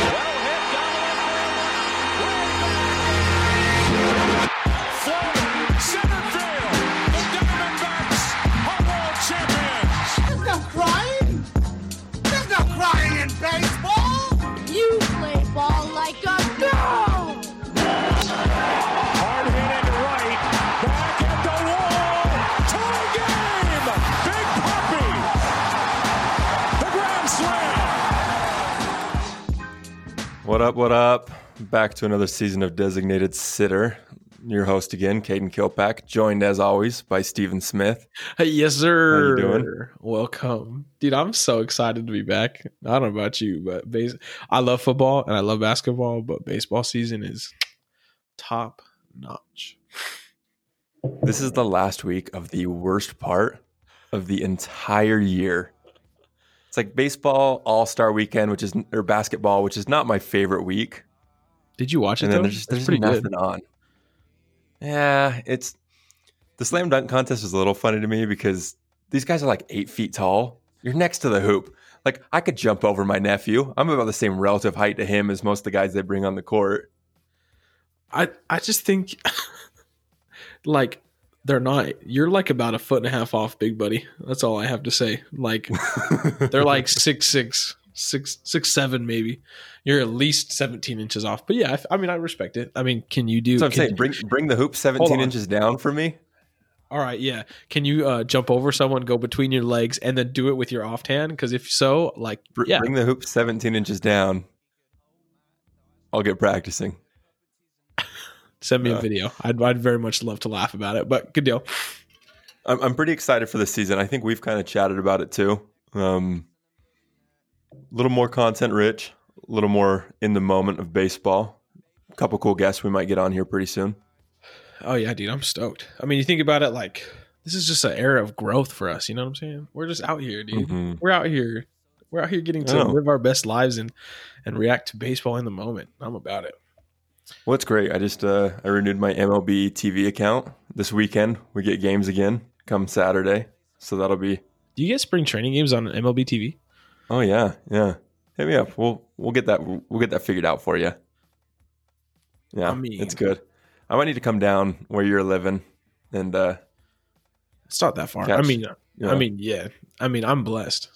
Well What up? What up? Back to another season of Designated Sitter. Your host again, Caden Kilpack, joined as always by Stephen Smith. Hey, yes, sir. How you doing? Welcome, dude. I'm so excited to be back. I don't know about you, but base- I love football and I love basketball, but baseball season is top notch. This is the last week of the worst part of the entire year. It's like baseball All Star Weekend, which is or basketball, which is not my favorite week. Did you watch it? and then though? there's just there's nothing on. Yeah, it's the slam dunk contest is a little funny to me because these guys are like eight feet tall. You're next to the hoop. Like I could jump over my nephew. I'm about the same relative height to him as most of the guys they bring on the court. I I just think like they're not. You're like about a foot and a half off, big buddy. That's all I have to say. Like they're like six six six six seven maybe. You're at least seventeen inches off. But yeah, I, I mean I respect it. I mean, can you do? So I'm saying you- bring bring the hoop 17 inches down for me. All right, yeah. Can you uh, jump over someone, go between your legs, and then do it with your off hand? Because if so, like, yeah, Bring the hoop 17 inches down. I'll get practicing. Send me a video. I'd, I'd very much love to laugh about it. But good deal. I'm, I'm pretty excited for this season. I think we've kind of chatted about it too. Um, a little more content rich, a little more in the moment of baseball. A couple cool guests we might get on here pretty soon. Oh yeah, dude, I'm stoked. I mean, you think about it, like this is just an era of growth for us. You know what I'm saying? We're just out here, dude. Mhm. We're out here. We're out here getting to live our best lives and and react to baseball in the moment. I'm about it. Well, it's great. I just uh, I renewed my MLB TV account this weekend. We get games again come Saturday, so that'll be. Do you get spring training games on MLB TV? Oh yeah, yeah. Hit me up. We'll we'll get that we'll get that figured out for you. Yeah, I mean- it's good. I might need to come down where you're living, and uh, It's not that far. I Catch. mean, yeah. I mean, yeah. I mean, I'm blessed.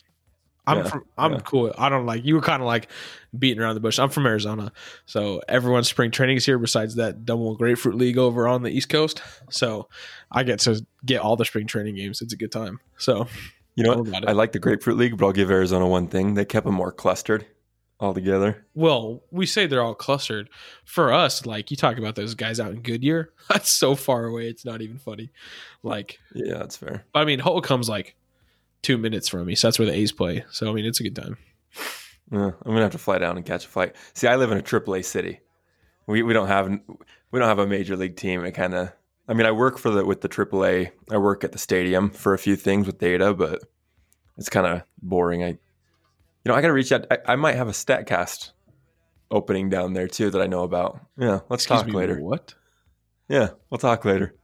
I'm Yeah, from. I'm yeah. cool. I don't like you were kind of like beating around the bush. I'm from Arizona, so everyone's spring training is here. Besides that double grapefruit league over on the East Coast, so I get to get all the spring training games. It's a good time. So You know, All what? about it. I like the Grapefruit League, but I'll give Arizona one thing: they kept them more clustered all together. well, we say they're all clustered. For us, like you talk about those guys out in Goodyear, that's so far away. It's not even funny. Like, Yeah, that's fair. But I mean, Holcomb's like two minutes from me, so that's where the A's play. So I mean, it's a good time. Yeah, I'm gonna have to fly down and catch a flight. See, I live in a AAA city. We we don't have we don't have a major league team. It kind of. I mean, I work for the with the AAA. I work at the stadium for a few things with data, but it's kind of boring. I, you know, I got to reach out. I, I might have a Statcast opening down there too that I know about. Yeah, let's Excuse talk me, later. What? Yeah, we'll talk later.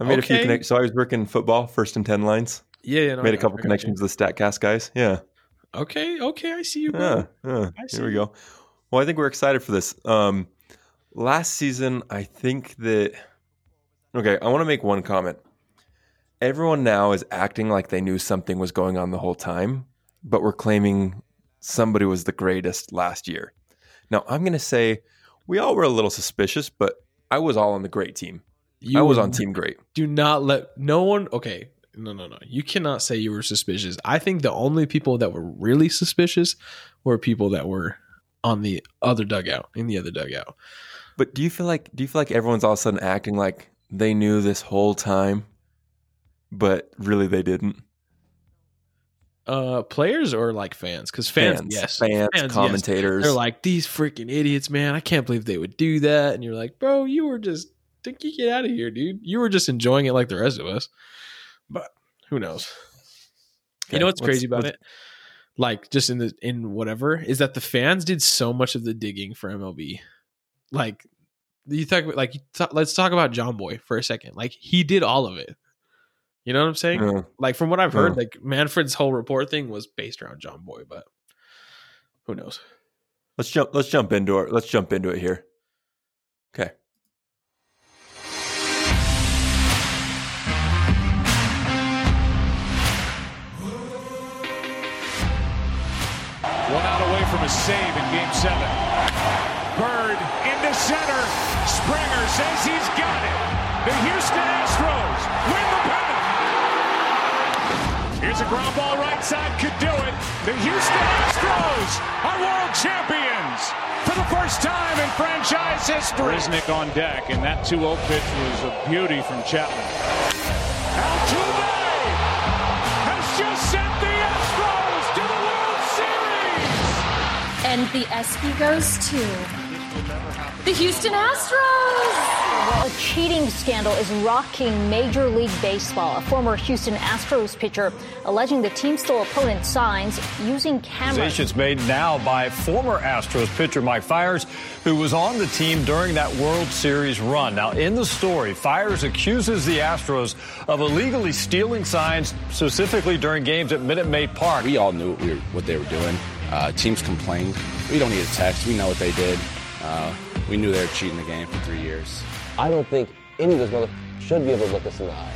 I made a few connections. So I was working football, first and ten lines. Yeah, yeah. no, made a couple connections with the Statcast guys. Yeah. Okay, okay, I see you, bro. yeah, yeah. I Here we see. go. Well, I think we're excited for this. Um, last season, I think that. Okay, I want to make one comment. Everyone now is acting like they knew something was going on the whole time, but we're claiming somebody was the greatest last year. Now, I'm going to say we all were a little suspicious, but I was all on the great team. You I was on team great. Do not let no one. Okay, no, no, no. You cannot say you were suspicious. I think the only people that were really suspicious were people that were on the other dugout in the other dugout. But do you feel like do you feel like everyone's all of a sudden acting like they knew this whole time, but really they didn't? Uh, players or like fans? Because fans, yes, fans, yes. commentators. They're like these freaking idiots, man. I can't believe they would do that. And you're like, bro, you were just think you get out of here, dude. You were just enjoying it like the rest of us. But who knows? Okay, you know what's let's- crazy about let's- it? Like just in the in whatever is that the fans did so much of the digging for MLB. Like you talk about like you talk, let's talk about Jomboy for a second. Like he did all of it. You know what I'm saying? Yeah. Like from what I've heard, Yeah. like Manfred's whole report thing was based around Jomboy, but Who knows? Let's jump. Let's jump into it. Let's jump into it here. Okay. One out away from a save in game seven. Bird into center. Springer says he's got it. The Houston Astros win the pennant. Here's a ground ball right side, could do it. The Houston Astros are world champions for the first time in franchise history. Riznik on deck, and that 2-0 pitch was a beauty from Chapman. And the SP goes to the Houston Astros. A cheating scandal is rocking Major League Baseball. A former Houston Astros pitcher alleging the team stole opponent signs using cameras. Accusations made now by former Astros pitcher Mike Fiers, who was on the team during that World Series run. Now, in the story, Fiers accuses the Astros of illegally stealing signs, specifically during games at Minute Maid Park. We all knew what, we were, what they were doing. Uh, teams complained. We don't need a text. We know what they did. Uh, we knew they were cheating the game for three years. I don't think any of those mother should be able to look us in the eye.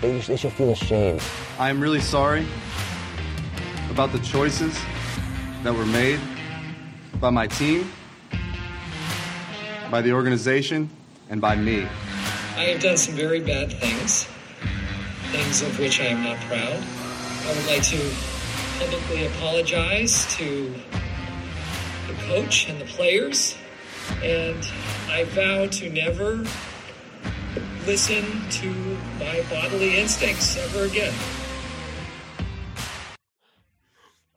They, they should feel ashamed. I'm really sorry about the choices that were made by my team, by the organization, and by me. I have done some very bad things, things of which I am not proud. I would like to publicly apologize to the coach and the players, and I vow to never listen to my bodily instincts ever again.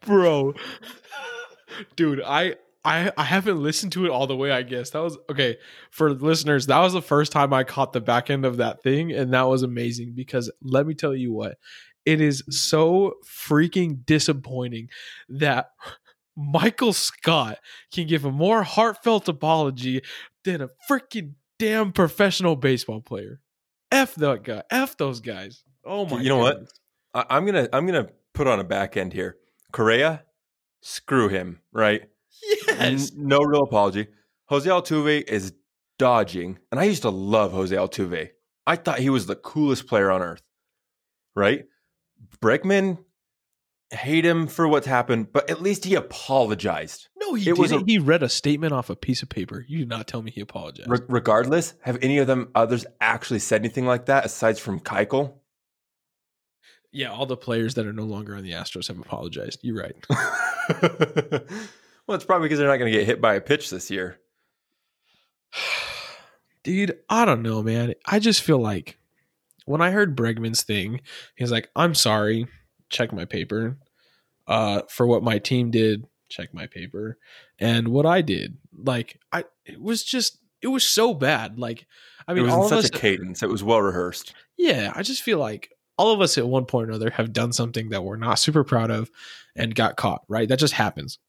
Bro. Dude, I I I haven't listened to it all the way, I guess. That was okay. For listeners, that was the first time I caught the back end of that thing, and that was amazing because let me tell you what, it is so freaking disappointing that Michael Scott can give a more heartfelt apology than a freaking damn professional baseball player. F that guy. F those guys. Oh my You know goodness. what? I, I'm gonna I'm gonna put on a back end here. Correa, screw him. Right. Yes. N- no real apology. Jose Altuve is dodging, and I used to love Jose Altuve. I thought he was the coolest player on earth. Right? Bregman, hate him for what's happened, but at least he apologized. No, he It didn't. was a- he read a statement off a piece of paper. You did not tell me he apologized. Re- regardless, have any of them others actually said anything like that aside from Keuchel? yeah, all the players that are no longer on the Astros have apologized. You're right. well, it's probably because they're not going to get hit by a pitch this year. Dude, I don't know, man. I just feel like when I heard Bregman's thing, he's like, I'm sorry, check my paper. Uh, for what my team did, check my paper. And what I did, like, I it was just it was so bad. Like, I mean, it was all in such us, a cadence. It was well rehearsed. yeah, I just feel like all of us at one point or another have done something that we're not super proud of and got caught, right? That just happens.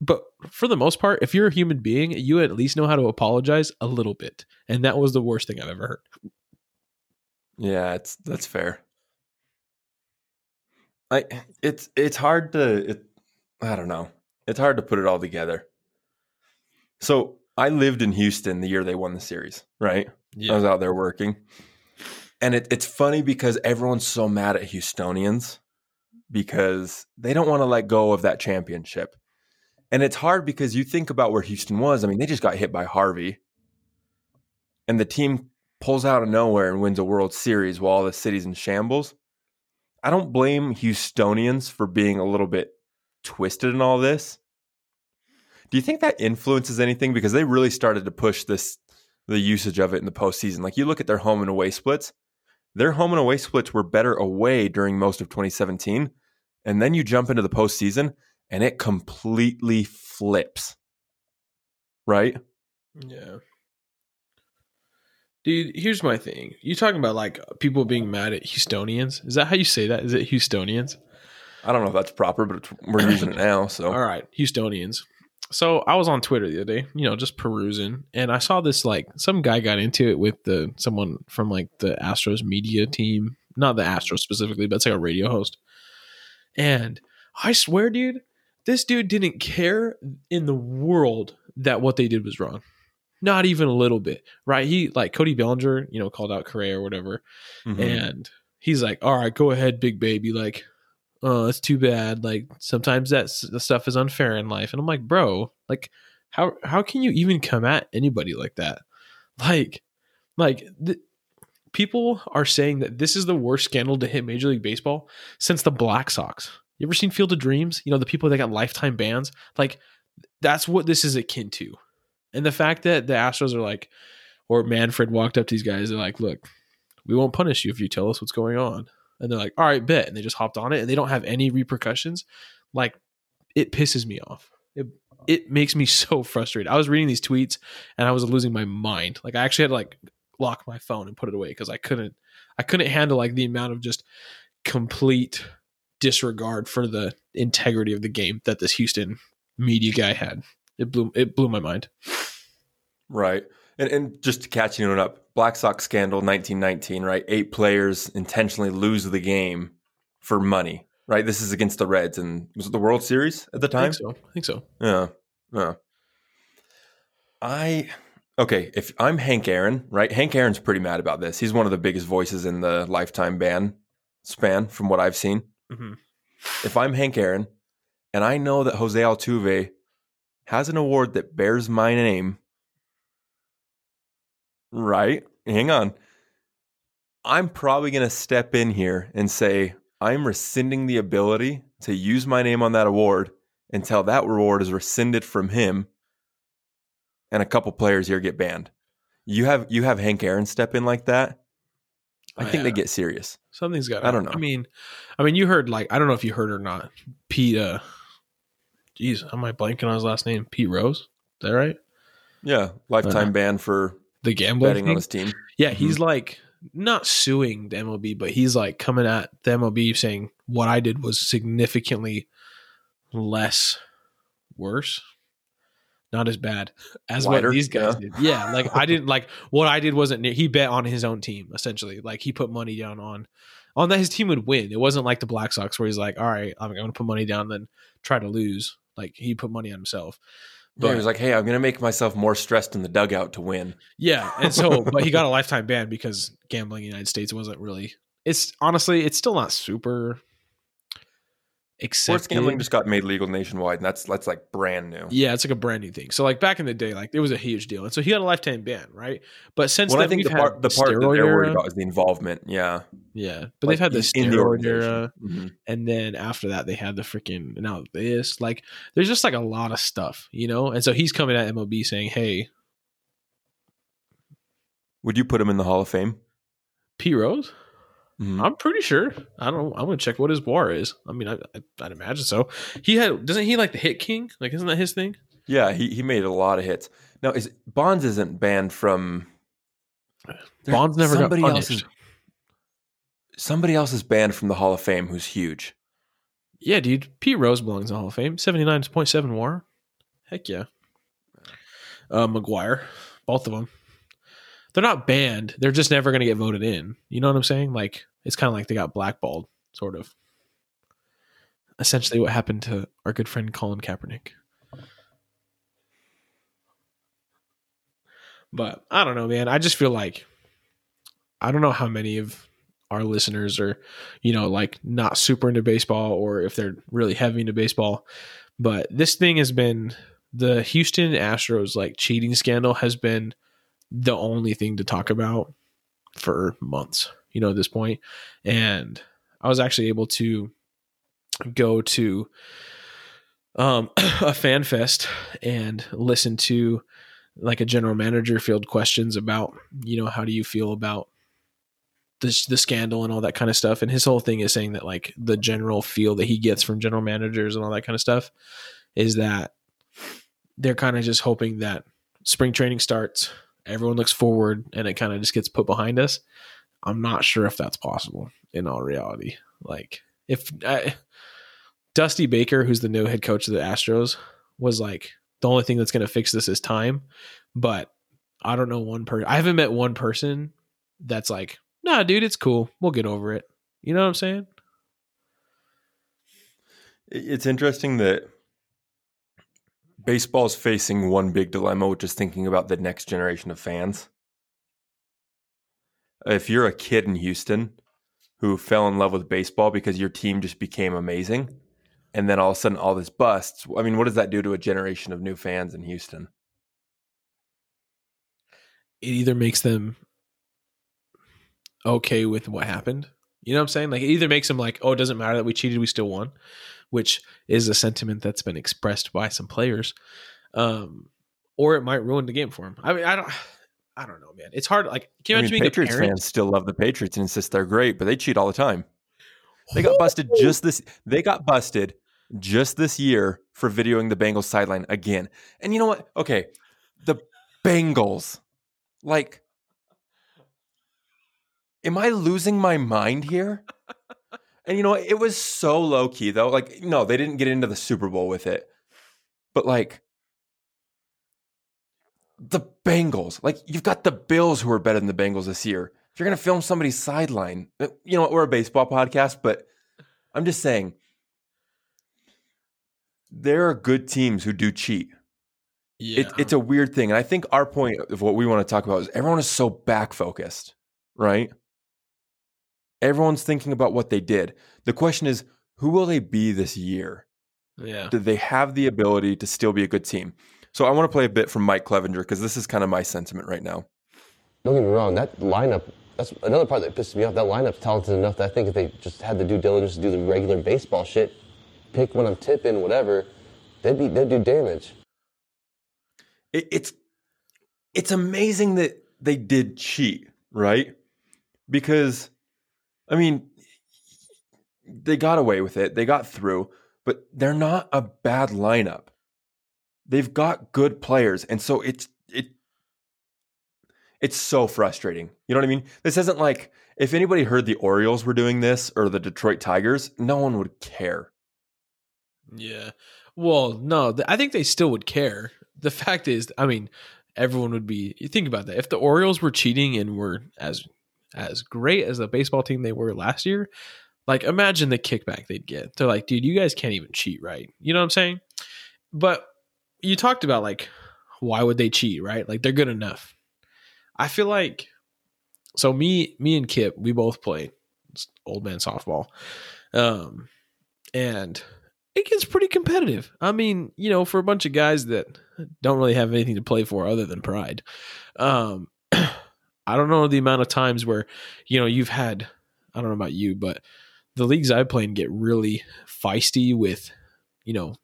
But for the most part, if you're a human being, you at least know how to apologize a little bit. And that was the worst thing I've ever heard. Yeah, it's that's fair. I it's it's hard to it, I don't know. It's hard to put it all together. So I lived in Houston the year they won the series, right? I was out there working. And it, it's funny because everyone's so mad at Houstonians because they don't want to let go of that championship. And it's hard because you think about where Houston was. I mean, they just got hit by Harvey. And the team pulls out of nowhere and wins a World Series while all the city's in shambles. I don't blame Houstonians for being a little bit twisted in all this. Do you think that influences anything? Because they really started to push this the usage of it in the postseason. Like you look at their home and away splits, their home and away splits were better away during most of 2017. And then you jump into the postseason and it completely flips. Right? Yeah. Dude, here's my thing. You talking about like people being mad at Houstonians? Is that how you say that? Is it Houstonians? I don't know if that's proper, but it's, we're using it now. So All right, Houstonians. So I was on Twitter the other day, you know, just perusing, and I saw this like some guy got into it with the someone from like the Astros media team, not the Astros specifically, but it's like a radio host. And I swear, dude, this dude didn't care in the world that what they did was wrong. Not even a little bit, right? He like Cody Bellinger, you know, called out Correa or whatever, Mhm. and he's like, "All right, go ahead, big baby." Like, oh, it's too bad. Like sometimes that stuff is unfair in life, and I'm like, bro, like, how how can you even come at anybody like that? Like, like th- people are saying that this is the worst scandal to hit Major League Baseball since the Black Sox. You ever seen Field of Dreams? You know, the people that got lifetime bans? Like, that's what this is akin to. And the fact that the Astros are like, or Manfred walked up to these guys, they're like, look, we won't punish you if you tell us what's going on. And they're like, all right, bet. And they just hopped on it and they don't have any repercussions. Like, it pisses me off. It, it makes me so frustrated. I was reading these tweets and I was losing my mind. Like, I actually had to like lock my phone and put it away because I couldn't, I couldn't handle like the amount of just complete disregard for the integrity of the game that this Houston media guy had. It blew it blew my mind. Right. And, and just catching it up, Black Sox scandal 1919, right? Eight players intentionally lose the game for money, right? This is against the Reds. And was it the World Series at the I time? think so. I think so. Yeah. Yeah. I, okay, if I'm Hank Aaron, right? Hank Aaron's pretty mad about this. He's one of the biggest voices in the lifetime ban span from what I've seen. Mm-hmm. If I'm Hank Aaron and I know that Jose Altuve has an award that bears my name, right? Hang on. I'm probably going to step in here and say, I'm rescinding the ability to use my name on that award until that reward is rescinded from him and a couple players here get banned. You have you have Hank Aaron step in like that. I Oh, think they get serious. Something's got. I don't know. I mean, I mean, you heard like I don't know if you heard or not. Pete. uh Jeez, am I blanking on his last name? Pete Rose. Is that right? Yeah, lifetime Uh, ban for The gambling betting thing? on his team. Yeah, he's mm-hmm. like not suing the MLB, but he's like coming at the MLB saying what I did was significantly less worse. Not as bad as Lighter, what these guys yeah. did. Yeah, like I didn't like what I did wasn't near. He bet on his own team essentially. Like he put money down on on that his team would win. It wasn't like the Black Sox where he's like, "All right, I'm going to put money down, then try to lose." Like he put money on himself. Yeah, he was like, "Hey, I'm going to make myself more stressed in the dugout to win." Yeah, and so but he got a lifetime ban because gambling in the United States wasn't really. It's honestly, it's still not super Sports accepted. gambling just got made legal nationwide, and that's that's like brand new. yeah, it's like a brand new thing. So like back in the day, like it was a huge deal, and so he got a lifetime ban, right? But since Well, I think the part the part that they're worried about is the involvement. Yeah, Yeah, but Like, they've had the the steroid organization. era, Mhm. and then after that, they had the freaking now this. Like, there's just like a lot of stuff, you know. And so he's coming at MLB saying, "Hey, Would you put him in the Hall of Fame? P Rose." Mhm. I'm pretty sure. I don't. I'm gonna check what his WAR is. I mean, I, I, I'd imagine so. He had doesn't he like the hit king? Like, isn't that his thing? Yeah, he he made a lot of hits. Now, is Bonds isn't banned from Bonds never got somebody punished. else is somebody else is banned from the Hall of Fame who's huge. Yeah, dude. Pete Rose belongs in the Hall of Fame. Seventy nine point seven WAR. Heck yeah. Uh, McGwire, both of them. They're not banned. They're just never gonna get voted in. You know what I'm saying? Like it's kind of like they got blackballed, sort of. Essentially, what happened to our good friend Colin Kaepernick. But I don't know, man. I just feel like I don't know how many of our listeners are, you know, like not super into baseball or if they're really heavy into baseball. But this thing has been the Houston Astros like cheating scandal has been the only thing to talk about for months, you know, at this point. And I was actually able to go to um a fan fest and listen to like a general manager field questions about you know how do you feel about the the scandal and all that kind of stuff and his whole thing is saying that like the general feel that he gets from general managers and all that kind of stuff is that they're kind of just hoping that spring training starts everyone looks forward and it kind of just gets put behind us i'm not sure if that's possible in all reality. Like if I, dusty baker who's the new head coach of the astros was like the only thing that's going to fix this is time but i don't know one person i haven't met one person that's like nah dude it's cool. We'll get over it. You know what i'm saying? It's interesting that baseball's facing one big dilemma, which is thinking about the next generation of fans. If you're a kid in Houston who fell in love with baseball because your team just became amazing, and then all of a sudden all this busts, I mean, what does that do to a generation of new fans in Houston? It either makes them okay with what happened. You know what I'm saying? Like it either makes them like, oh, it doesn't matter that we cheated, we still won, which is a sentiment that's been expressed by some players. Um, or it might ruin the game for them. I mean, I don't I don't know, man. It's hard. Like, can you I imagine mean, being Patriots a parent? fans still love the Patriots and insist they're great, but they cheat all the time. They got busted just this. They got busted just this year for videoing the Bengals sideline again. And you know what? Okay, the Bengals. Like, am I losing my mind here? And you know, it was so low key though. Like, no, they didn't get into the Super Bowl with it, but like. The Bengals, like you've got the Bills who are better than the Bengals this year. If you're going to film somebody's sideline, uh, you know? We're a baseball podcast, but I'm just saying there are good teams who do cheat. Yeah. It, it's a weird thing. And I think our point of what we want to talk about is everyone is so back focused, right? Everyone's thinking about what they did. The question is, who will they be this year? Yeah. Do they have the ability to still be a good team? So I want to play a bit from Mike Clevinger because this is kind of my sentiment right now. Don't get me wrong, that lineup, that's another part that pisses me off. That lineup's talented enough that I think if they just had the due diligence to do the regular baseball shit, pick when I'm tipping, whatever, they'd be they'd do damage. It, it's it's amazing that they did cheat, right? Because I mean, they got away with it. They got through, but they're not a bad lineup. They've got good players, and so it's it it's so frustrating. You know what I mean? This isn't like if anybody heard the Orioles were doing this or the Detroit Tigers, no one would care. Yeah. Well, no, I think they still would care. The fact is, I mean, everyone would be. You think about that. If the Orioles were cheating and were as as great as the baseball team they were last year, like imagine the kickback they'd get. They're like, dude, you guys can't even cheat, right? You know what I'm saying? But you talked about like, why would they cheat, right? Like they're good enough. I feel like so me me and Kip we both play old man softball. Um and it gets pretty competitive. I mean, you know, for a bunch of guys that don't really have anything to play for other than pride. Um I don't know the amount of times where, you know, you've had I don't know about you, but the leagues I play in get really feisty with, you know,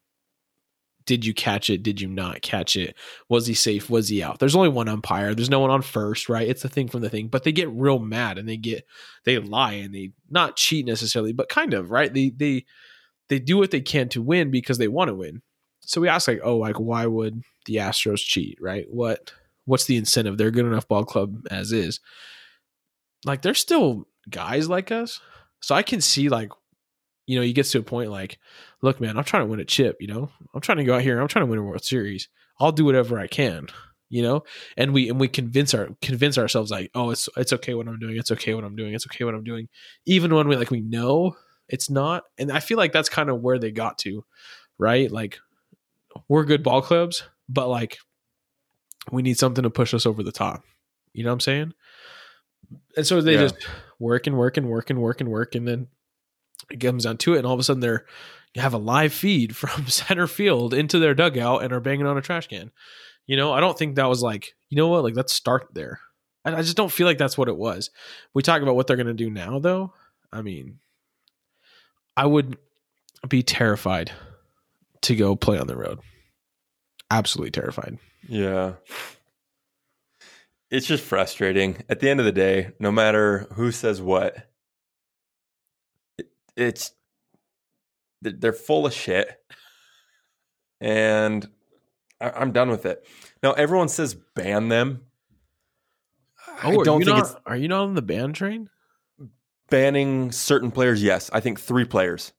did you catch it? Did you not catch it? Was he safe? Was he out? There's only one umpire. There's no one on first, right? It's the thing from the thing. But they get real mad and they get they lie and they not cheat necessarily, but kind of, right? They they they do what they can to win because they want to win. So we ask like, oh, like why would the Astros cheat, right? What what's the incentive? They're a good enough ball club as is. Like they're still guys like us. So I can see like you know, you get to a point like, look, man, I'm trying to win a chip, you know? I'm trying to go out here I'm trying to win a World Series. I'll do whatever I can, you know? And we and we convince our convince ourselves like, oh, it's it's okay what I'm doing. It's okay what I'm doing. It's okay what I'm doing. Even when we like we know it's not. And I feel like that's kind of where they got to, right? Like we're good ball clubs, but like we need something to push us over the top. You know what I'm saying? And so they Yeah. just work and work and work and work and work and then it comes down to it, and all of a sudden they're you have a live feed from center field into their dugout and are banging on a trash can. You know, I don't think that was like, you know what, like let's start there. I, I just don't feel like that's what it was. We talk about what they're gonna do now, though. I mean, I would be terrified to go play on the road. Absolutely terrified. Yeah. It's just frustrating. At the end of the day, no matter who says what, it, it's they're full of shit. And I, I'm done with it. Now everyone says ban them. Oh, I don't think not, it's are you not on the ban train? banning certain players. Yes, I think three players.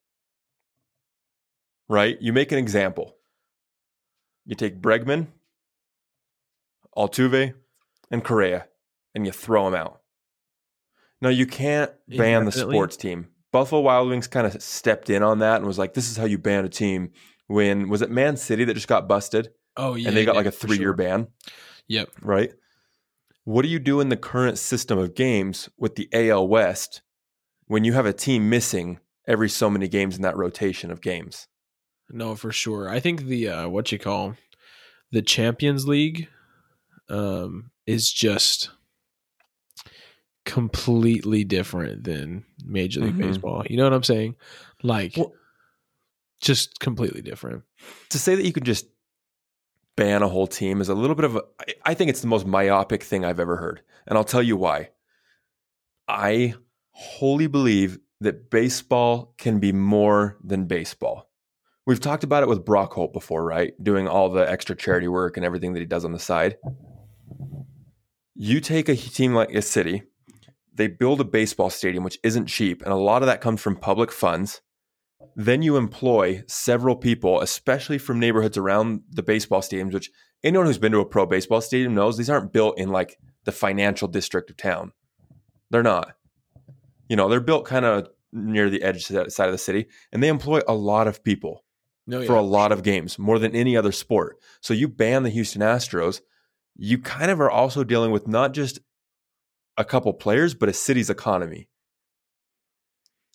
Right? You make an example. You take Bregman, Altuve, and Correa, and you throw them out. No, you can't ban the sports team. Buffalo Wild Wings kind of stepped in on that and was like, "This is how you ban a team." When was it Man City that just got busted? Oh yeah, and they got yeah, like a three year sure. ban, Yep. right? What do you do in the current system of games with the AL West when you have a team missing every so many games in that rotation of games? No, for sure. I think the uh, what you call the Champions League um, is just completely different than Major League Mhm. Baseball. You know what I'm saying? Like, just completely different. to say that you can just ban a whole team is a little bit of a I think it's the most myopic thing I've ever heard. And I'll tell you why. I wholly believe that baseball can be more than baseball. We've talked about it with Brock Holt before, right? Doing all the extra charity work and everything that he does on the side. You take a team like a city, they build a baseball stadium, which isn't cheap, and a lot of that comes from public funds. Then you employ several people, especially from neighborhoods around the baseball stadiums, which anyone who's been to a pro baseball stadium knows these aren't built in like the financial district of town. They're not. You know, they're built kind of near the edge side of the city, and they employ a lot of people No, for a lot of games, more than any other sport. So you ban the Houston Astros, you kind of are also dealing with not just a couple players, but a city's economy.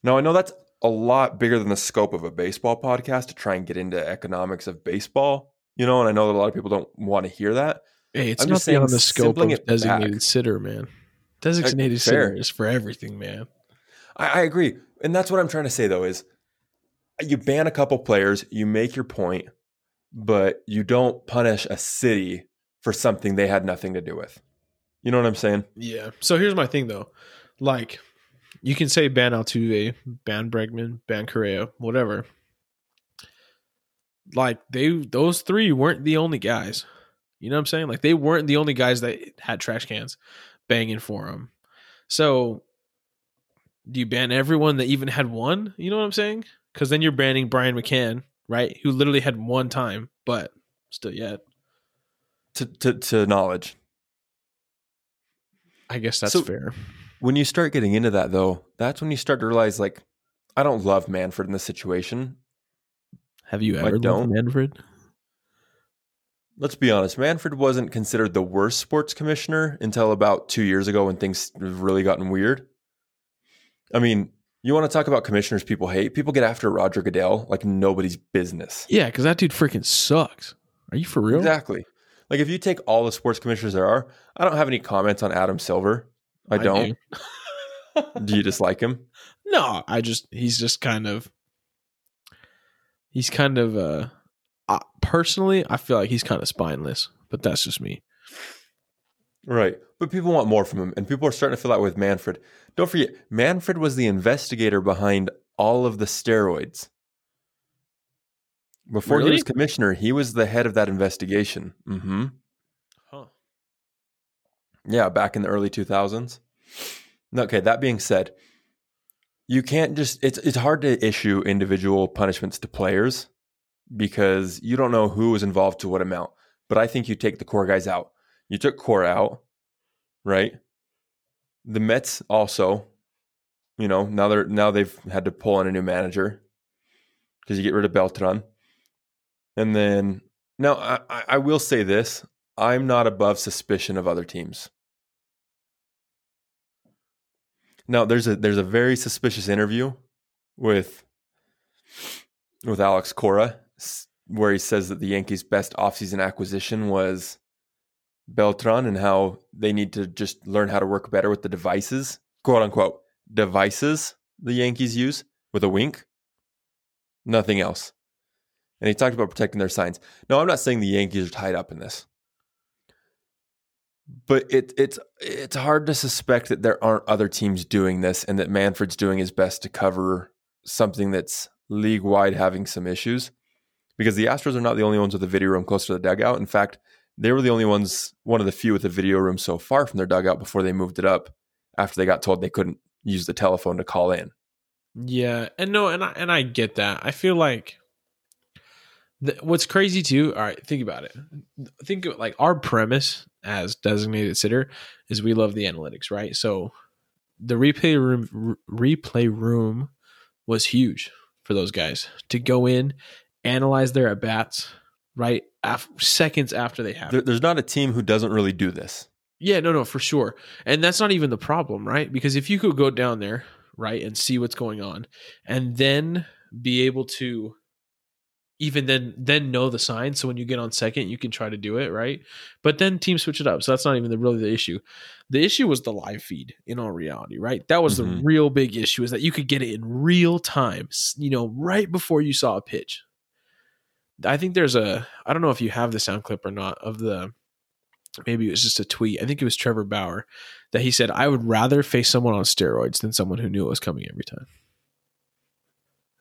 Now, I know that's a lot bigger than the scope of a baseball podcast to try and get into economics of baseball, you know, and I know that a lot of people don't want to hear that. Hey, it's I'm not beyond the scope of designated back. sitter, man. Designated fair. sitter is for everything, man. I, I agree. And that's what I'm trying to say though is uh, you ban a couple players, you make your point, but you don't punish a city for something they had nothing to do with. You know what I'm saying? Yeah. So here's my thing though. Like you can say ban Altuve, ban Bregman, ban Correa, whatever. Like they those three weren't the only guys. You know what I'm saying? Like they weren't the only guys that had trash cans banging for them. So do you ban everyone that even had one? You know what I'm saying? Because then you're banning Brian McCann, right? Who literally had one time, but still yet. To to, to knowledge. I guess that's So- fair. When you start getting into that though, that's when you start to realize like I don't love Manfred in this situation. Have you ever loved don't. Manfred? Let's be honest, Manfred wasn't considered the worst sports commissioner until about two years ago when things have really gotten weird. I mean, you want to talk about commissioners people hate? People get after Roger Goodell like nobody's business. Yeah, because that dude freaking sucks. Are you for real? Exactly. Like if you take all the sports commissioners there are, I don't have any comments on Adam Silver. I I don't. Do you dislike him? No, I just he's just kind of he's kind of uh, uh personally I feel like he's kind of spineless, but that's just me. Right. But people want more from him, and people are starting to feel that with Manfred. Don't forget, Manfred was the investigator behind all of the steroids. Before he was commissioner, he was the head of that investigation. Mm-hmm. Huh. Yeah, back in the early 2000s. Okay, that being said, you can't just it's it's hard to issue individual punishments to players because you don't know who was involved to what amount. But I think you take the core guys out. You took core out, right? The Mets also, you know, now they're now they've had to pull in a new manager because you get rid of Beltran. And then now I, I- will say this. I'm not above suspicion of other teams. Now there's a there's a very suspicious interview with with Alex Cora where he says that the Yankees' best offseason acquisition was Beltran and how they need to just learn how to work better with the devices, quote unquote, devices the Yankees use with a wink. Nothing else. And he talked about protecting their signs. No, I'm not saying the Yankees are tied up in this. But it, it's it's hard to suspect that there aren't other teams doing this and that Manfred's doing his best to cover something that's league wide having some issues. Because the Astros are not the only ones with a video room close to the dugout. In fact, they were the only ones, one of the few with a video room so far from their dugout before they moved it up after they got told they couldn't use the telephone to call in. Yeah, and no, and I and I get that. I feel like th- what's crazy too. All right, think about it. Think of like our premise as designated sitter is we love the analytics, right? So the replay room, r- replay room was huge for those guys to go in, analyze their at bats, right? Af- seconds after they happen. There, there's not a team who doesn't really do this. Yeah, no, no, for sure. And that's not even the problem, right? Because if you could go down there, right, and see what's going on, and then be able to even then then know the signs. So when you get on second you can try to do it right? But then teams switch it up. So that's not even the, really the issue. The issue was the live feed in all reality right? That was Mhm. the real big issue is that you could get it in real time you know right before you saw a pitch. I think there's a i don't know if you have the sound clip or not of the maybe it was just a tweet. I think it was trevor bauer that he said i would rather face someone on steroids than someone who knew it was coming every time.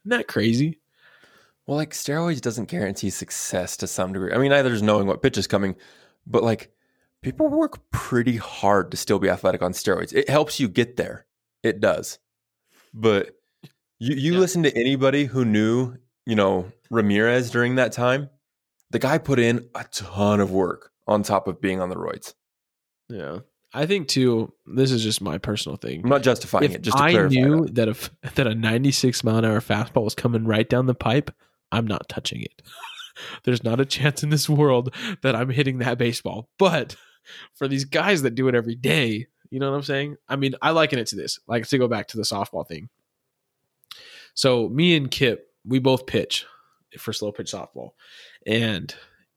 Isn't that crazy Well, like steroids doesn't guarantee success to some degree. I mean, either is knowing what pitch is coming, but like people work pretty hard to still be athletic on steroids. It helps you get there. It does. But you, you listen to anybody who knew, you know, Ramirez during that time, the guy put in a ton of work on top of being on the roids. Yeah. I think too. This is just my personal thing. I'm not justifying If it, just to I knew that. that if that a 96 mile an hour fastball was coming right down the pipe, I'm not touching it. There's not a chance in this world that I'm hitting that baseball. But for these guys that do it every day, you know what I'm saying? I mean, I liken it to this. Like to go back to the softball thing. So me and Kip, we both pitch for slow pitch softball, and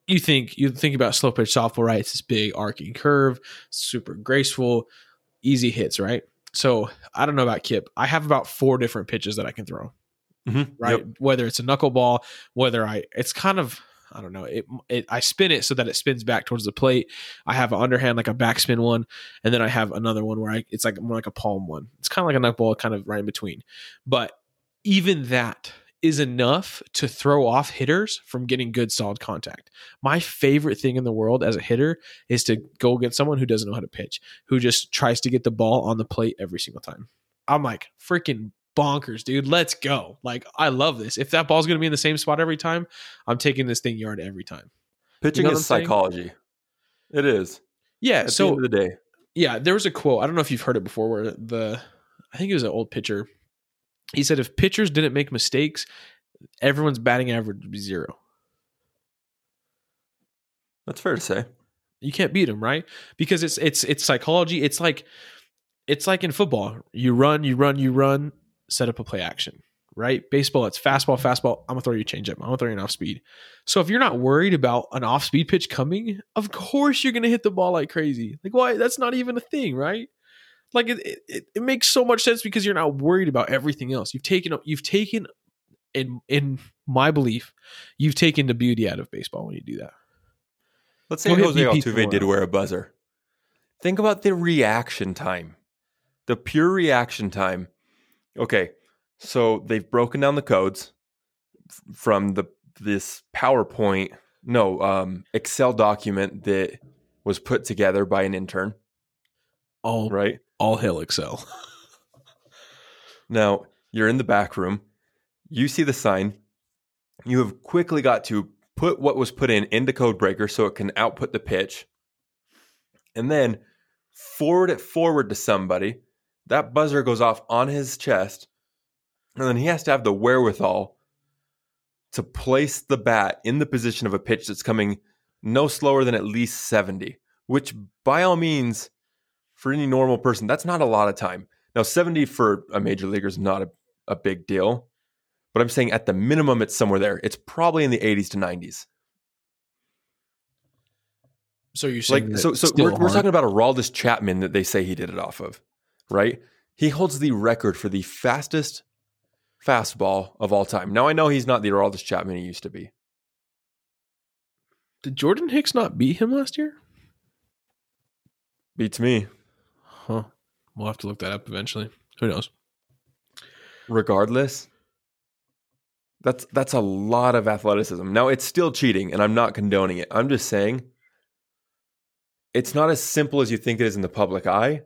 you think you think about slow pitch softball, right? It's this big arcing curve, super graceful, easy hits, right? So I don't know about Kip. I have about four different pitches that I can throw, Mhm. right? Yep. Whether it's a knuckleball, whether I, it's kind of. I don't know. It, it I spin it so that it spins back towards the plate. I have an underhand like a backspin one, and then I have another one where I it's like more like a palm one. It's kind of like a knuckleball, kind of right in between. But even that is enough to throw off hitters from getting good solid contact. My favorite thing in the world as a hitter is to go against someone who doesn't know how to pitch, who just tries to get the ball on the plate every single time. I'm like freaking bonkers, dude. Let's go. Like I love this. If that ball's going to be in the same spot every time, I'm taking this thing yard every time. Pitching You know is what I'm saying? psychology. It is. Yeah, At the so of the day. yeah, there was a quote. I don't know if you've heard it before where the I think it was an old pitcher. He said if pitchers didn't make mistakes, everyone's batting average would be zero. That's fair to say. You can't beat them, right? Because it's it's it's psychology. It's like it's like in football. You run, you run, you run, set up a play action. Right? Baseball, it's fastball, fastball. I'm gonna throw you a changeup. I'm gonna throw you an off speed. So if you're not worried about an off speed pitch coming, of course you're gonna hit the ball like crazy. Like why? That's not even a thing, right? Like it, it- it, makes so much sense because you're not worried about everything else. You've taken you've taken in in my belief, you've taken the beauty out of baseball when you do that. Let's say Go Jose Altuve did wear a buzzer. Think about the reaction time, the pure reaction time. Okay, so they've broken down the codes from the this PowerPoint, no, um, Excel document that was put together by an intern. All right, all hail Excel. Now you're in the back room. You see the sign. You have quickly got to put what was put in into CodeBreaker so it can output the pitch, and then forward it forward to somebody. That buzzer goes off on his chest, and then he has to have the wherewithal to place the bat in the position of a pitch that's coming no slower than at least 70, which by all means, for any normal person, that's not a lot of time. Now, 70 for a major leaguer is not a, a big deal, but I'm saying at the minimum, it's somewhere there. It's probably in the 80s to 90s. So you're saying Like, so, so we're, we're talking about a Aroldis Chapman that they say he did it off of, right? He holds the record for the fastest fastball of all time. Now, I know he's not the Aroldis Chapman he used to be. Did Jordan Hicks not beat him last year? Beats me. Huh. We'll have to look that up eventually. Who knows? regardless that's that's a lot of athleticism now it's still cheating and i'm not condoning it i'm just saying it's not as simple as you think it is in the public eye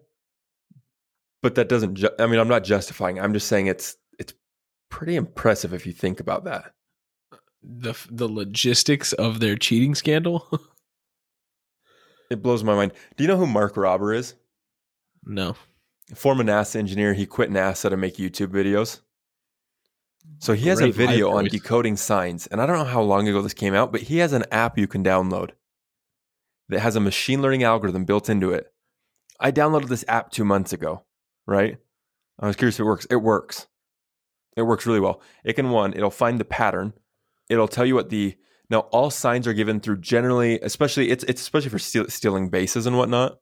but that doesn't ju- i mean i'm not justifying it. i'm just saying it's it's pretty impressive if you think about that. The the logistics of their cheating scandal? it blows my mind. Do you know who mark Rober is? No. Former nasa engineer. He quit nasa to make youtube videos. So he has a Great live video on decoding signs, and I don't know how long ago this came out, but he has an app you can download that has a machine learning algorithm built into it. I downloaded this app two months ago, right? I was curious if it works. It works. It works really well. It can one, it'll find the pattern. It'll tell you what the now all signs are given through generally, especially it's it's especially for steal, stealing bases and whatnot.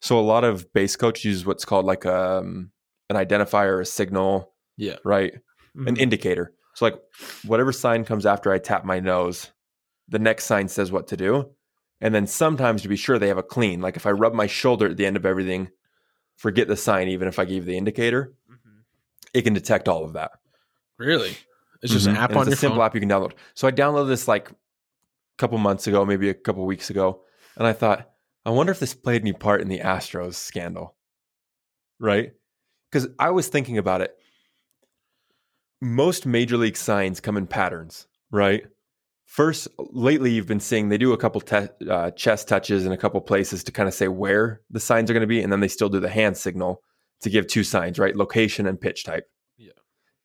So a lot of base coach use what's called like um, an identifier, a signal, Yeah. right? An Mhm. indicator. So like whatever sign comes after I tap my nose, the next sign says what to do. And then sometimes to be sure they have a clean. Like if I rub my shoulder at the end of everything, forget the sign even if I gave the indicator. It can detect all of that. Really? It's just an Mhm. app And on it's your a simple phone? app you can download. So I downloaded this like a couple months ago, maybe a couple weeks ago, and I thought, I wonder if this played any part in the Astros scandal, right? Because I was thinking about it. Most major league signs come in patterns, right? First, lately you've been seeing they do a couple te- uh, chest touches in a couple places to kind of say where the signs are going to be, and then they still do the hand signal to give two signs, right? Location and pitch type. Yeah.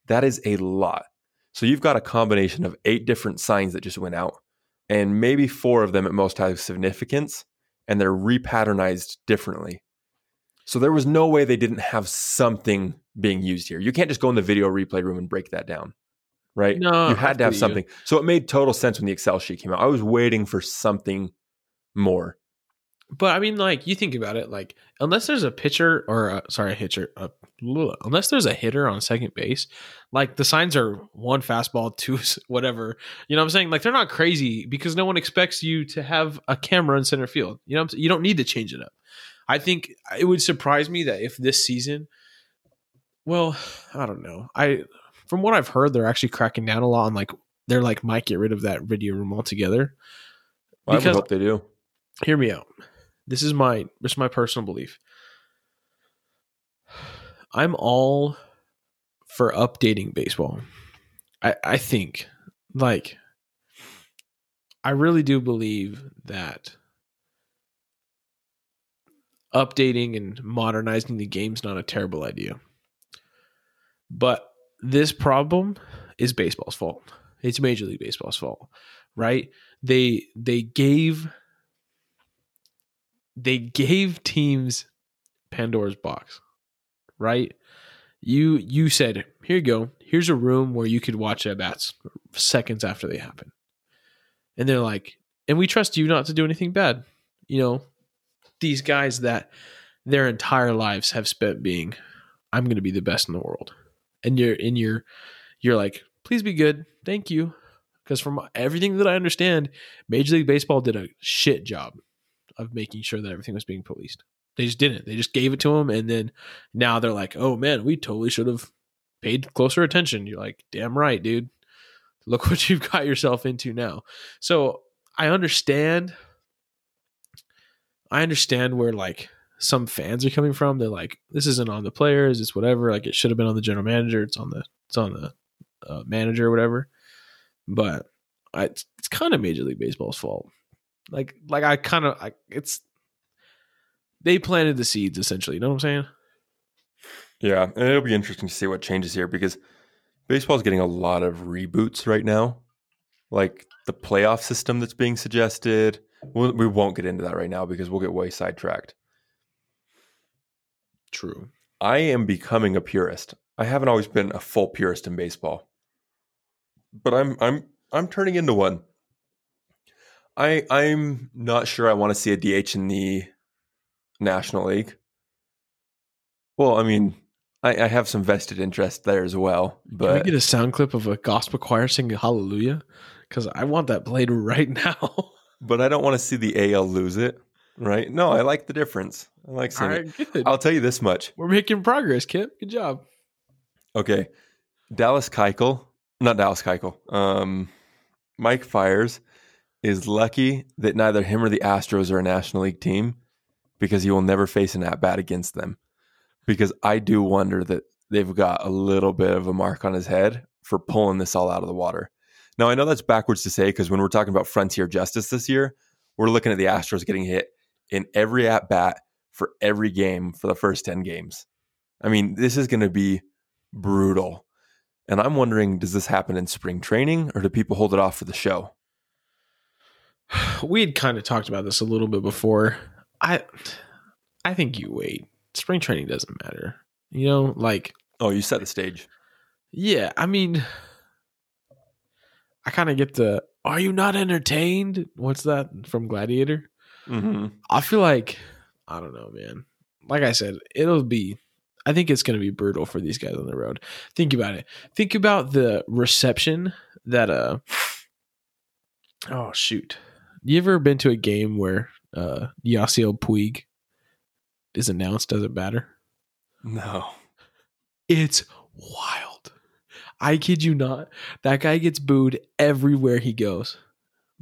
That is a lot. So you've got a combination of eight different signs that just went out, and maybe four of them at most have significance, and they're repatternized differently. So there was no way they didn't have something being used here. You can't just go in the video replay room and break that down, right? No, you had to have feel you. something. So it made total sense when the Excel sheet came out. I was waiting for something more. But I mean, like you think about it, like unless there's a pitcher or a, sorry, a hitcher, uh, unless there's a hitter on second base, like the signs are one fastball, two whatever. You know what I'm saying? Like they're not crazy because no one expects you to have a camera in center field. You know, what I'm saying? you don't need to change it up. I think it would surprise me that if this season, well, I don't know. I from what I've heard, they're actually cracking down a lot on like they're like might get rid of that video room altogether. I would hope they do. Hear me out. This is my this is my personal belief. I'm all for updating baseball. I I think like I really do believe that updating and modernizing the game's not a terrible idea. But this problem is baseball's fault. It's Major League Baseball's fault, right? They they gave they gave teams Pandora's box, right? You you said, "Here you go. Here's a room where you could watch at bats seconds after they happen." And they're like, "And we trust you not to do anything bad." You know, these guys that their entire lives have spent being, "I'm going to be the best in the world," and you're in your, you're like, "Please be good, thank you," because from everything that I understand, Major League Baseball did a shit job of making sure that everything was being policed. They just didn't. They just gave it to them, and then now they're like, "Oh man, we totally should have paid closer attention." You're like, "Damn right, dude. Look what you've got yourself into now." So I understand. I understand where like some fans are coming from. They're like, "This isn't on the players. It's whatever. Like it should have been on the general manager. It's on the it's on the uh, manager or whatever." But I, it's, it's kind of Major League Baseball's fault. Like like I kind of it's they planted the seeds essentially. You know what I'm saying? Yeah, and it'll be interesting to see what changes here because baseball's getting a lot of reboots right now. Like the playoff system that's being suggested. We'll, we won't get into that right now because we'll get way sidetracked. True. I am becoming a purist. I haven't always been a full purist in baseball. But I'm I'm I'm turning into one. I I'm not sure I want to see a DH in the National League. Well, I mean, I, I have some vested interest there as well. Can we get a sound clip of a gospel choir singing Hallelujah? Because I want that played right now. but I don't want to see the AL lose it. Right? No, I like the difference. I like seeing All it. good. I'll tell you this much. We're making progress, Kip. Good job. Okay. Dallas Keuchel, not Dallas Keuchel. Um, Mike Fiers is lucky that neither him or the Astros are a National League team because he will never face an at bat against them. Because I do wonder that they've got a little bit of a mark on his head for pulling this all out of the water. Now, I know that's backwards to say because when we're talking about frontier justice this year, we're looking at the Astros getting hit in every at bat for every game for the first 10 games. I mean, this is going to be brutal. And I'm wondering, does this happen in spring training or do people hold it off for the show? We had kind of talked about this a little bit before. I I think you wait. Spring training doesn't matter. You know, like Oh, you set the stage. yeah, I mean I kind of get the are you not entertained? What's that from Gladiator? Mm-hmm. I feel like I don't know, man. Like I said, it'll be I think it's going to be brutal for these guys on the road. Think about it. Think about the reception that uh Oh shoot. You ever been to a game where uh Yasiel Puig is announced as a batter? No. It's wild. I kid you not. That guy gets booed everywhere he goes,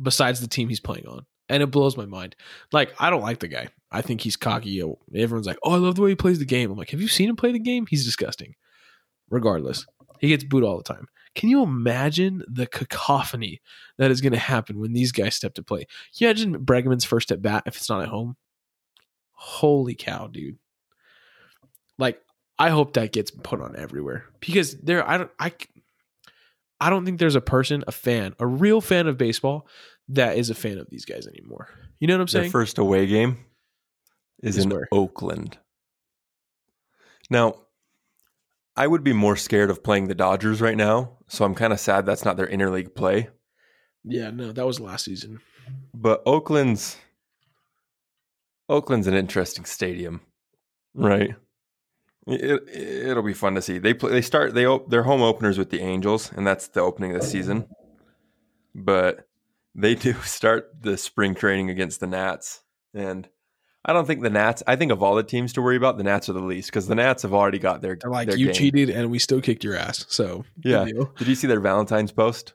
besides the team he's playing on. And it blows my mind. Like, I don't like the guy. I think he's cocky. Everyone's like, oh, I love the way he plays the game. I'm like, have you seen him play the game? He's disgusting. Regardless, he gets booed all the time. Can you imagine the cacophony that is going to happen when these guys step to play? Can you imagine Bregman's first at bat if it's not at home? Holy cow, dude. Like, I hope that gets put on everywhere because there, I don't, I, I don't think there's a person, a fan, a real fan of baseball that is a fan of these guys anymore. You know what I'm saying? Their first away game is, Is in where? Oakland. Now, I would be more scared of playing the Dodgers right now, so I'm kind of sad that's not their interleague play. yeah, no, that was last season. But Oakland's Oakland's an interesting stadium, right? It, it'll be fun to see. They play. They start. They op- their home openers with the Angels, and that's the opening of the season. But they do start the spring training against the Nats, and I don't think the Nats. I think of all the teams to worry about, the Nats are the least because the Nats have already got their. They're like, their you game. cheated and we still kicked your ass. So, Yeah. Did you see their Valentine's post?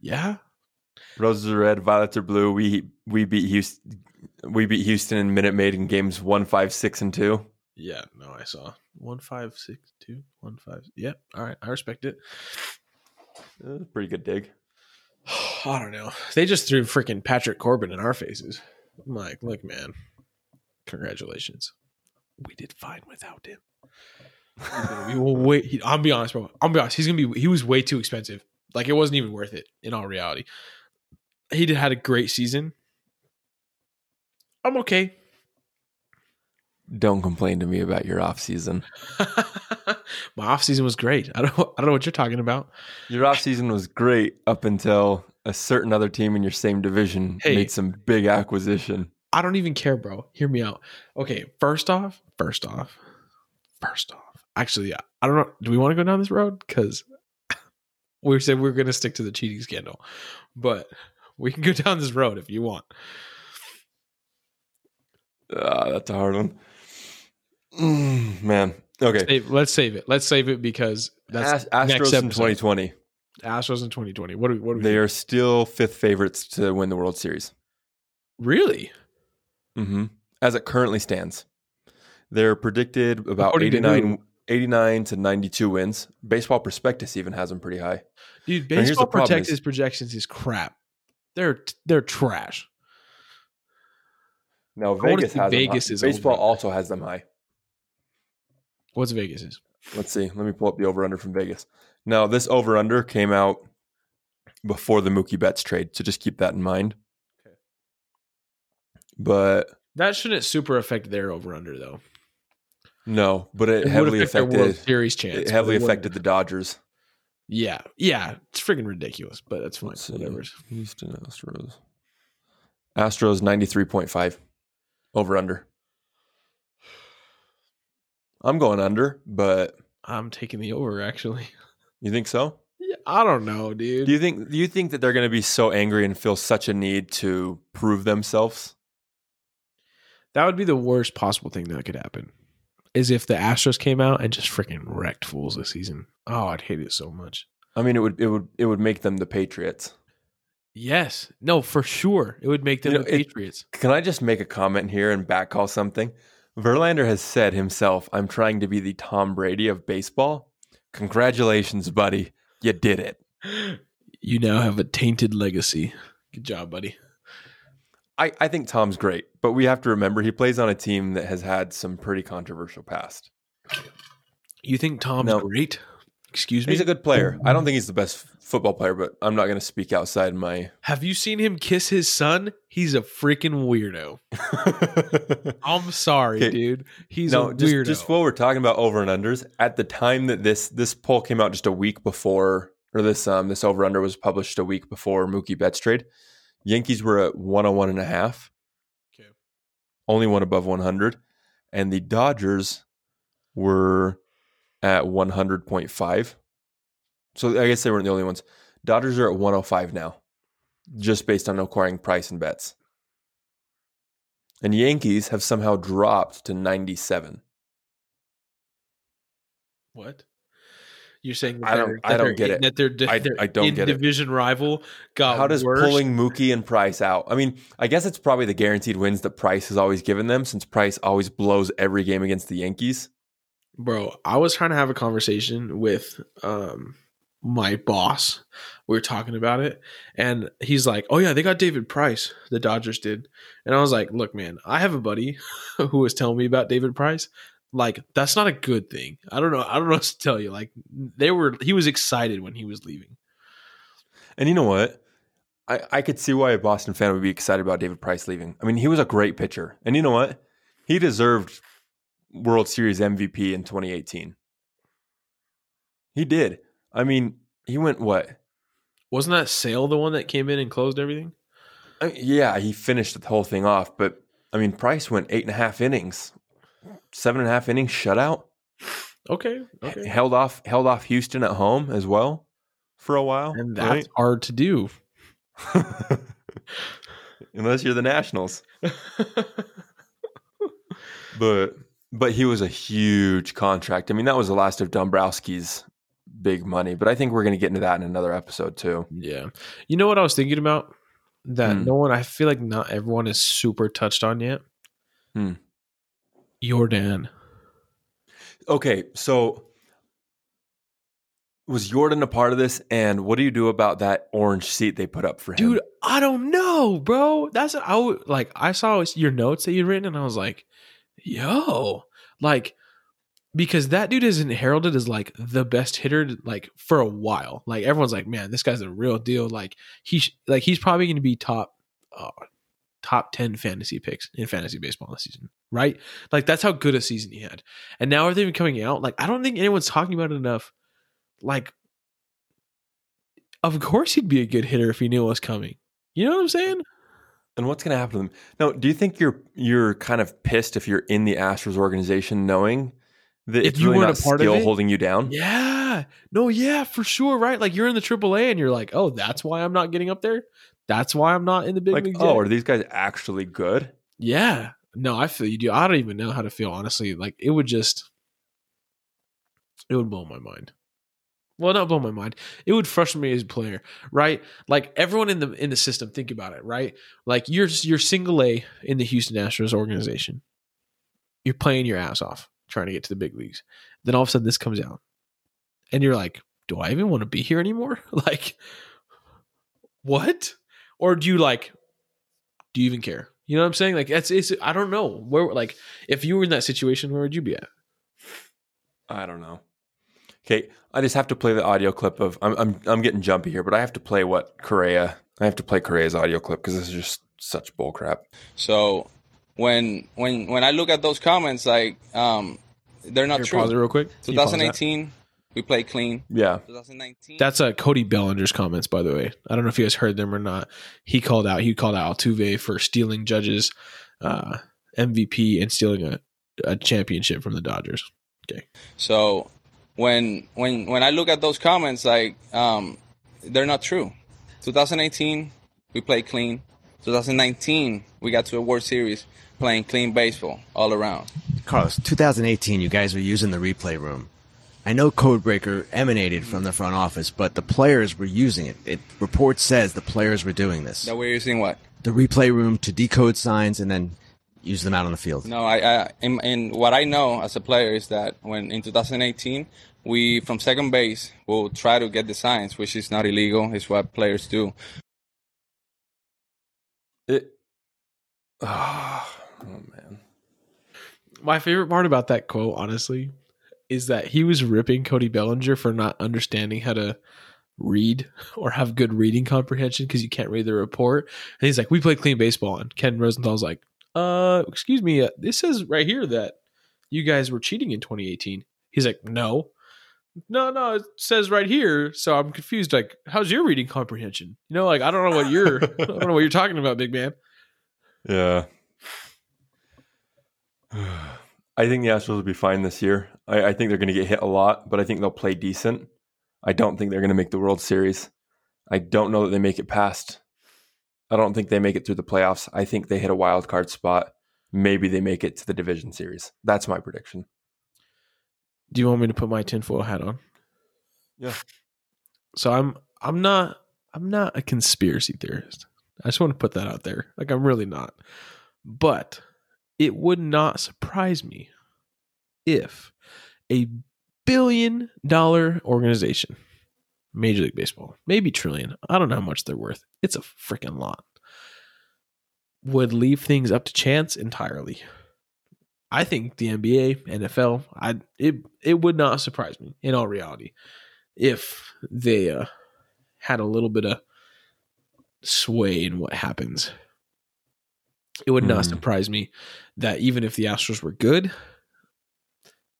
Yeah. Roses are red, violets are blue. We we beat Houston. We beat Houston in Minute Maid in games one, five, six, and two. Yeah. No, I saw one, five, six, two, one, five. Yep. All right. I respect it. Pretty good dig. I don't know. They just threw freaking Patrick Corbin in our faces. I'm like, look, man, congratulations. We did fine without him. we will wait. He, I'll be honest, bro. I'll be honest. He's gonna be. He was way too expensive. Like it wasn't even worth it. In all reality, he did had a great season. I'm okay. Don't complain to me about your off season. My off season was great. I don't. I don't know what you're talking about. Your off season was great up until a certain other team in your same division Hey. made some big acquisition. I don't even care, bro. Hear me out. Okay, first off, first off, first off. Actually, I don't know. Do we want to go down this road? Because we said we are going to stick to the cheating scandal, but we can go down this road if you want. Ah, that's a hard one. Mm, man. Okay. Save, let's save it. Let's save it because that's Ast- next Astros in 2020. Astros in 2020. What do we? What do we? They are still fifth favorites to win the World Series. really? hmm As it currently stands, they're predicted about According to 89, 89 to 92 wins. Baseball Prospectus even has them pretty high. Dude, baseball the problem protects is- his projections is crap. They're they're trash. Now Vegas has Vegas them is high. Baseball over. also has them high. What's Vegas is? Let's see. Let me pull up the over under from Vegas. Now this over under came out before the Mookie Betts trade, so just keep that in mind. Okay. But That shouldn't super affect their over under though. no, but it, It heavily affect their World affected. Series chance. It heavily it affected the Dodgers. Yeah, yeah, it's freaking ridiculous, but that's fine. Whatever. Houston Astros. Astros ninety three point five. Over under. I'm going under, but I'm taking the over. Actually, you think so? yeah, I don't know, dude. Do you think do you think that they're going to be so angry and feel such a need to prove themselves? that would be the worst possible thing that could happen. Is if the Astros came out and just freaking wrecked fools this season. Oh, I'd hate it so much. I mean, it would it would it would make them the Patriots. Yes, no, for sure, it would make them You know, the it- Patriots. Can I just make a comment here and backcall something? Verlander has said himself, "I'm trying to be the Tom Brady of baseball." Congratulations, buddy! You did it. You now have a tainted legacy. Good job, buddy. I, I think Tom's great, but we have to remember he plays on a team that has had some pretty controversial past. You think Tom's No. great? Excuse me. He's a good player. I don't think he's the best football player, but I'm not going to speak outside my. Have you seen him kiss his son? He's a freaking weirdo. I'm sorry, Okay. dude. He's no, a just, weirdo. just while we're talking about over and unders, at the time that this this poll came out just a week before, or this um this over under was published a week before Mookie Betts trade, Yankees were at 101 and a half. Okay. Only one above 100, and the Dodgers were at 100.5. So I guess they weren't the only ones. Dodgers are at 105 now, just based on acquiring Price and Betts. And Yankees have somehow dropped to 97. what? You're saying that I don't- I don't get it. That their, I- their I don't get it. division rival got How does worse? pulling Mookie and Price out? I mean, I guess it's probably the guaranteed wins that Price has always given them since Price always blows every game against the Yankees. Bro i was trying to have a conversation with um my boss we were talking about it and he's like oh yeah they got david price the dodgers did and i was like look man i have a buddy who was telling me about david price like that's not a good thing i don't know i don't know what to tell you like they were he was excited when he was leaving And you know what? I, I could see why a Boston fan would be excited about David Price leaving. I mean, he was a great pitcher. And you know what? He deserved World Series MVP in 2018. He did. I mean, he went what? wasn't that Sale the one that came in and closed everything mean, yeah, he finished the whole thing off, but I mean, Price went eight and a half innings, seven and a half innings shutout. okay okay Held off, held off Houston at home as well for a while. and that's right? hard to do unless you're the Nationals. but but he was a huge contract. I mean, that was the last of Dombrowski's big money. But I think we're going to get into that in another episode too. Yeah. You know what I was thinking about? That Hmm. no one, I feel like not everyone is super touched on yet. Hmm. Yordan. Okay, so was Yordan a part of this? And what do you do about that orange seat they put up for him? Dude, I don't know, bro. That's I would like I saw your notes that you'd written and I was like, yo, like because that dude isn't heralded as like the best hitter like for a while. Like everyone's like, man, this guy's a real deal. Like he's like he's probably going to be top uh, top 10 fantasy picks in fantasy baseball this season, right? Like that's how good a season he had. And now everything coming out, like I don't think anyone's talking about it enough. Like of course he'd be a good hitter if he knew what was coming. You know what I'm saying? And what's going to happen to them? No, do you think you're you're kind of pissed if you're in the Astros organization, knowing that If it's you really weren't not a part of skill it? holding you down? Yeah. No, yeah, for sure, right? Like you're in the AAA and you're like, oh, that's why I'm not getting up there. That's why I'm not in the big Like, leagues. oh, are these guys actually good? yeah. No, I feel you do. I don't even know how to feel honestly. Like it would just, it would blow my mind. Well, not blow my mind. It would frustrate me as a player, right? Like everyone in the in the system, think about it, right? Like you're you're single A in the Houston Astros organization. You're playing your ass off trying to get to the big leagues. Then all of a sudden this comes out. And you're like, do I even want to be here anymore? like what? Or do you like do you even care? You know what I'm saying? Like it's it's I don't know. Where like if you were in that situation, where would you be at? I don't know. Okay, I just have to play the audio clip of I'm I'm I'm getting jumpy here, but I have to play what Correa. I have to play Correa's audio clip because this is just such bullcrap. So when when when I look at those comments, like um, they're not Here, true. pause it real quick. Can you pause that? 2018, we played clean. Yeah. 2019. That's uh, Cody Bellinger's comments, by the way. I don't know if you guys heard them or not. He called out he called out Altuve for stealing Judge's uh, MVP and stealing a, a championship from the Dodgers. Okay. So when when when I look at those comments, like um, they're not true. 2018, we played clean. 2019, we got to a World Series playing clean baseball all around. Carlos, 2018, you guys were using the replay room. I know Codebreaker emanated from the front office, but the players were using it. It report says the players were doing this. That we're using what? The replay room to decode signs and then use them out on the field. No, I, I in, in what I know as a player is that when in 2018 we from second base will try to get the signs, which is not illegal. It's what players do. It. Oh, man. My favorite part about that quote, honestly, is that he was ripping Cody Bellinger for not understanding how to read or have good reading comprehension because you can't read the report. And he's like, "We play clean baseball," and Ken Rosenthal's like, "Uh, excuse me, uh, this says right here that you guys were cheating in 2018." He's like, "No." No, no, it says right here. So I'm confused. Like, how's your reading comprehension? You know, like I don't know what you're I don't know what you're talking about, big man. Yeah. I think the Astros will be fine this year. I, I think they're going to get hit a lot, but I think they'll play decent. I don't think they're going to make the World Series. I don't know that they make it past. I don't think they make it through the playoffs. I think they hit a wild card spot. Maybe they make it to the division series. That's my prediction. Do you want me to put my tinfoil hat on? Yeah. So I'm I'm not I'm not a conspiracy theorist. I just want to put that out there. Like I'm really not. But it would not surprise me if a billion dollar organization, Major League Baseball, maybe trillion, I don't know how much they're worth. It's a freaking lot. Would leave things up to chance entirely. I think the NBA, NFL, I it it would not surprise me in all reality if they uh, had a little bit of sway in what happens. It would not Hmm. surprise me that even if the Astros were good,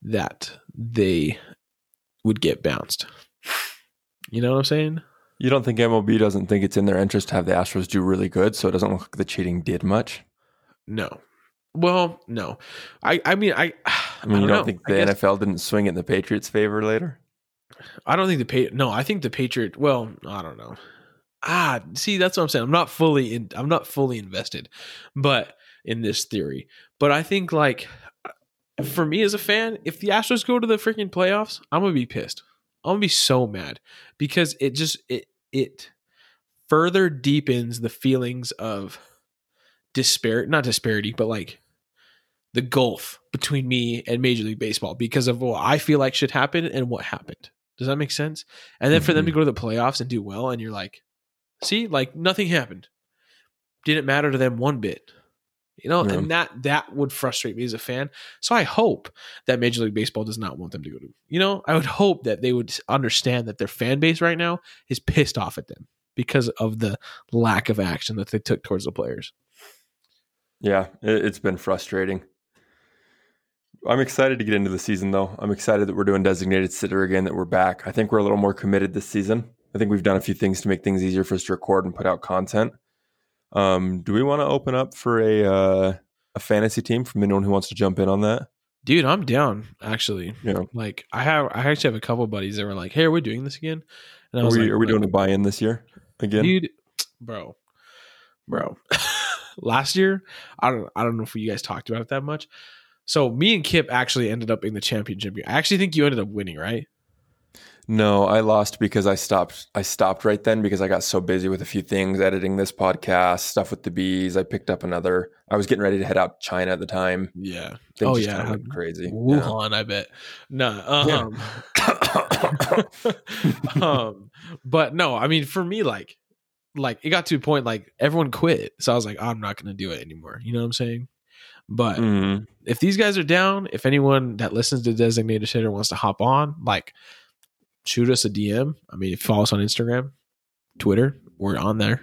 that they would get bounced. You know what I'm saying? You don't think MLB doesn't think it's in their interest to have the Astros do really good, so it doesn't look like the cheating did much? No. Well, no. I I mean I I mean, you don't don't know. think the guess- NFL didn't swing it in the Patriots' favor later? I don't think the pay. No, I think the Patriot. Well, I don't know. Ah, see, that's what I'm saying. I'm not fully in. I'm not fully invested, but in this theory. But I think like for me as a fan, if the Astros go to the freaking playoffs, I'm gonna be pissed. I'm gonna be so mad because it just it it further deepens the feelings of disparity, not disparity, but like the gulf between me and Major League Baseball because of what I feel like should happen and what happened. Does that make sense? And then for them to mm-hmm. go to the playoffs and do well, and you're like, see, like nothing happened. Didn't matter to them one bit. You know, Yeah. and that that would frustrate me as a fan. So I hope that Major League Baseball does not want them to go to. You know, I would hope that they would understand that their fan base right now is pissed off at them because of the lack of action that they took towards the players. Yeah, it's been frustrating. I'm excited to get into the season, though. I'm excited that we're doing designated sitter again, that we're back. I think we're a little more committed this season. I think we've done a few things to make things easier for us to record and put out content. Um, do we want to open up for a uh, a fantasy team from anyone who wants to jump in on that? Dude, I'm down actually. Yeah. Like I have I actually have a couple buddies that were like, "Hey, are we doing this again?" And I Are was we, like, are we "Like, doing a buy-in this year again? dude bro bro last year i don't i don't know if you guys talked about it that much so me and kip actually ended up in the championship i actually think you ended up winning right No, I lost because I stopped. I stopped right then because I got so busy with a few things, editing this podcast, stuff with the bees. I picked up another. I was getting ready to head out to China at the time. yeah Things oh just yeah went crazy. Yeah. wuhan i bet no um um but no i mean for me like like it got to a point like everyone quit so i was like i'm not gonna do it anymore you know what i'm saying but Mhm. if these guys are down, if anyone that listens to Designated Sitter wants to hop on, like shoot us a DM. I mean, follow us on Instagram, Twitter. We're on there.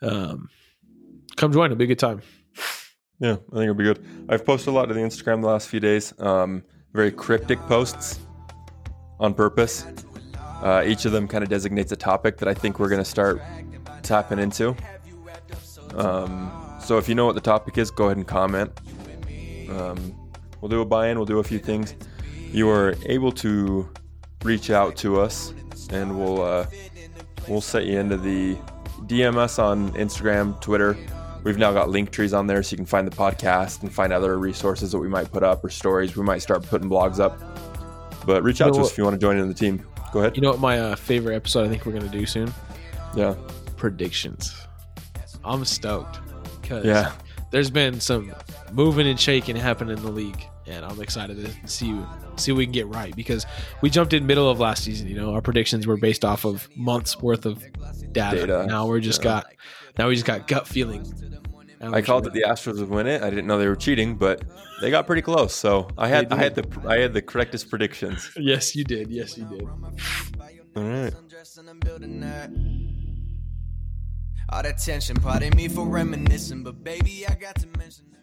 Um, come join. It'll be a good time. Yeah, I think it'll be good. I've posted a lot to the Instagram the last few days. Um, very cryptic posts on purpose. Uh, each of them kind of designates a topic that I think we're going to start tapping into. Um, so if you know what the topic is, go ahead and comment. Um, we'll do a buy-in. We'll do a few things. You are able to reach out to us, and we'll uh, we'll set you into the DM us on Instagram, Twitter. We've now got link trees on there, so you can find the podcast and find other resources that we might put up or stories. We might start putting blogs up. But reach You out know to us if you want to join in the team. Go ahead. You know what my uh, favorite episode I think we're gonna do soon? Yeah. Predictions. I'm stoked because Yeah there's been some moving and shaking happening in the league, and I'm excited to see see what we can get right because we jumped in middle of last season. You know, our predictions were based off of months worth of data. data. Now we're just yeah. got now we just got gut feeling. I called it the Astros would win it. I didn't know they were cheating, but they got pretty close. So I had I had the I had the correctest predictions. yes, you did. Yes, you did. All right. All that tension, pardon me for reminiscing, but baby, I got to mention.